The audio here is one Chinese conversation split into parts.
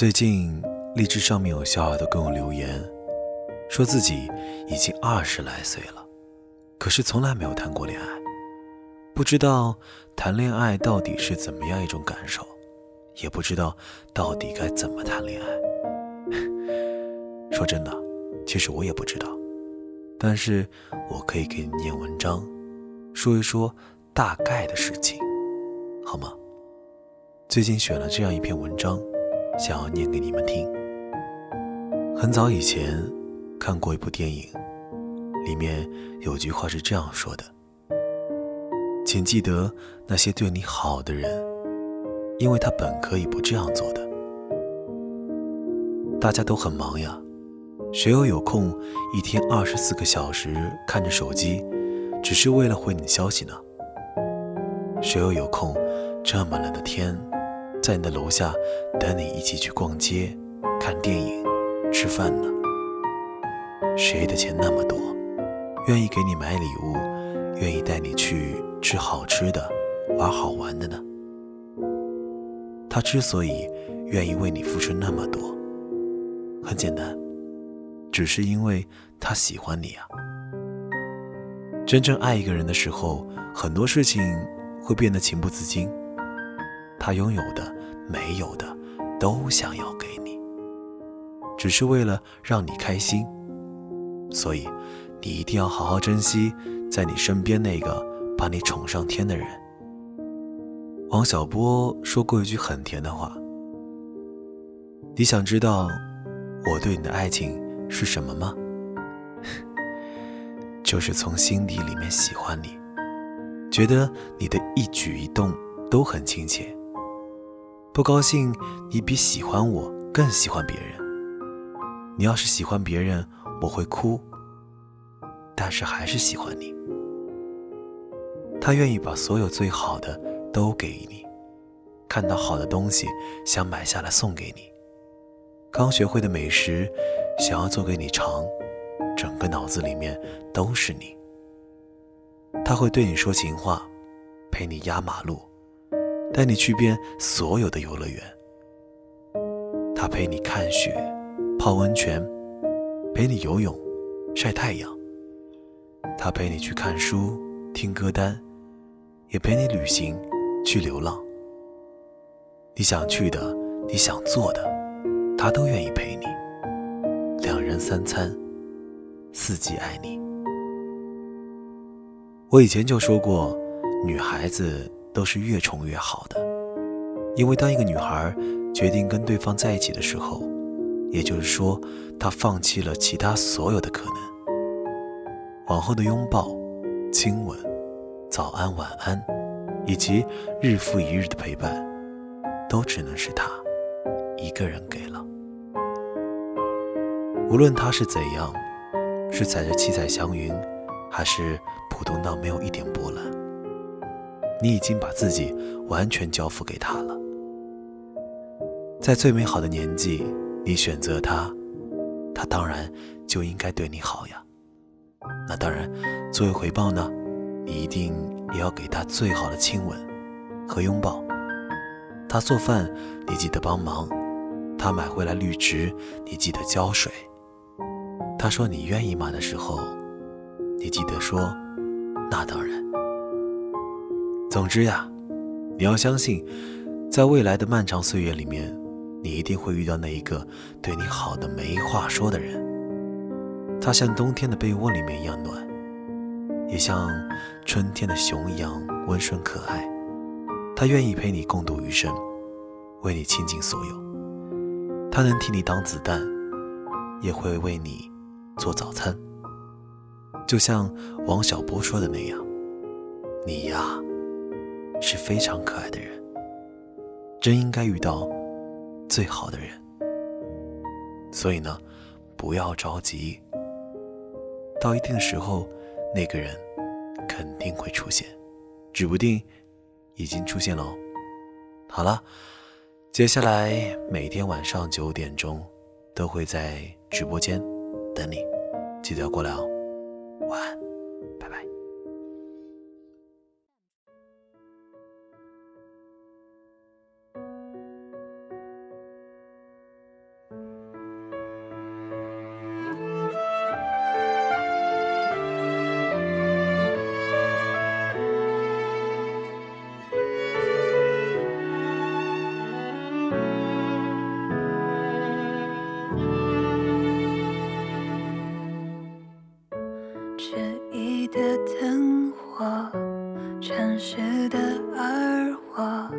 最近荔枝上面有小耳朵跟我留言，说自己已经二十来岁了，可是从来没有谈过恋爱，不知道谈恋爱到底是怎么样一种感受，也不知道到底该怎么谈恋爱。说真的，其实我也不知道，但是我可以给你念文章，说一说大概的事情，好吗？最近选了这样一篇文章。想要念给你们听。很早以前看过一部电影，里面有句话是这样说的：“请记得那些对你好的人，因为他本可以不这样做的。”大家都很忙呀，谁又有空一天二十四个小时看着手机，只是为了回你消息呢？谁又有空这么冷的天？在你的楼下等你一起去逛街、看电影、吃饭呢。谁的钱那么多，愿意给你买礼物，愿意带你去吃好吃的、玩好玩的呢？他之所以愿意为你付出那么多，很简单，只是因为他喜欢你啊。真正爱一个人的时候，很多事情会变得情不自禁。他拥有的、没有的，都想要给你，只是为了让你开心。所以，你一定要好好珍惜在你身边那个把你宠上天的人。王小波说过一句很甜的话：“你想知道我对你的爱情是什么吗？就是从心底里面喜欢你，觉得你的一举一动都很亲切。”不高兴，你比喜欢我更喜欢别人。你要是喜欢别人，我会哭，但是还是喜欢你。他愿意把所有最好的都给你，看到好的东西想买下来送给你，刚学会的美食想要做给你尝，整个脑子里面都是你。他会对你说情话，陪你压马路。带你去遍所有的游乐园，他陪你看雪、泡温泉，陪你游泳、晒太阳。他陪你去看书、听歌单，也陪你旅行、去流浪。你想去的，你想做的，他都愿意陪你。两人三餐，四季爱你。我以前就说过，女孩子。都是越宠越好的，因为当一个女孩决定跟对方在一起的时候，也就是说，她放弃了其他所有的可能。往后的拥抱、亲吻、早安、晚安，以及日复一日的陪伴，都只能是他一个人给了。无论他是怎样，是踩着七彩祥云，还是普通到没有一点波澜。你已经把自己完全交付给他了，在最美好的年纪，你选择他，他当然就应该对你好呀。那当然，作为回报呢，你一定也要给他最好的亲吻和拥抱。他做饭，你记得帮忙；他买回来绿植，你记得浇水。他说你愿意吗的时候，你记得说，那当然。总之呀，你要相信，在未来的漫长岁月里面，你一定会遇到那一个对你好的没话说的人。他像冬天的被窝里面一样暖，也像春天的熊一样温顺可爱。他愿意陪你共度余生，为你倾尽所有。他能替你挡子弹，也会为你做早餐。就像王小波说的那样，你呀。是非常可爱的人，真应该遇到最好的人。所以呢，不要着急，到一定的时候，那个人肯定会出现，指不定已经出现了。好了，接下来每天晚上九点钟都会在直播间等你，记得要过来哦。晚安。拜拜，的而我，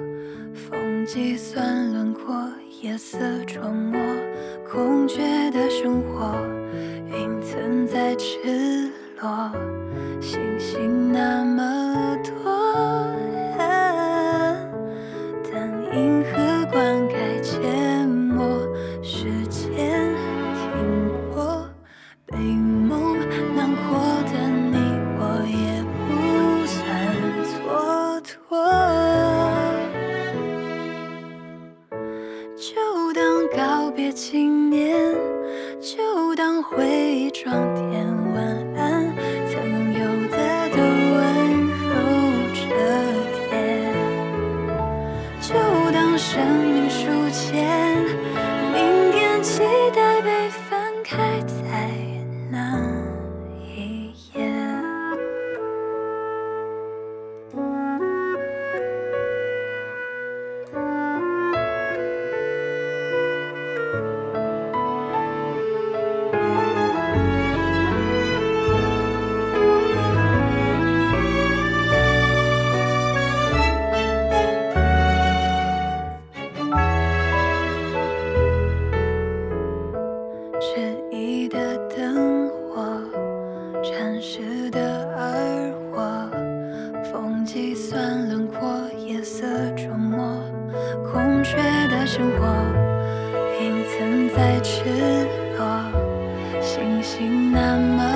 风计算轮廓，夜色琢磨，空缺的生活，云层在赤裸，星星那么青年，就当回忆装一的灯火，城市的灯火，风计算轮廓，夜色琢磨，空缺的生活，云层在赤裸，星星那么。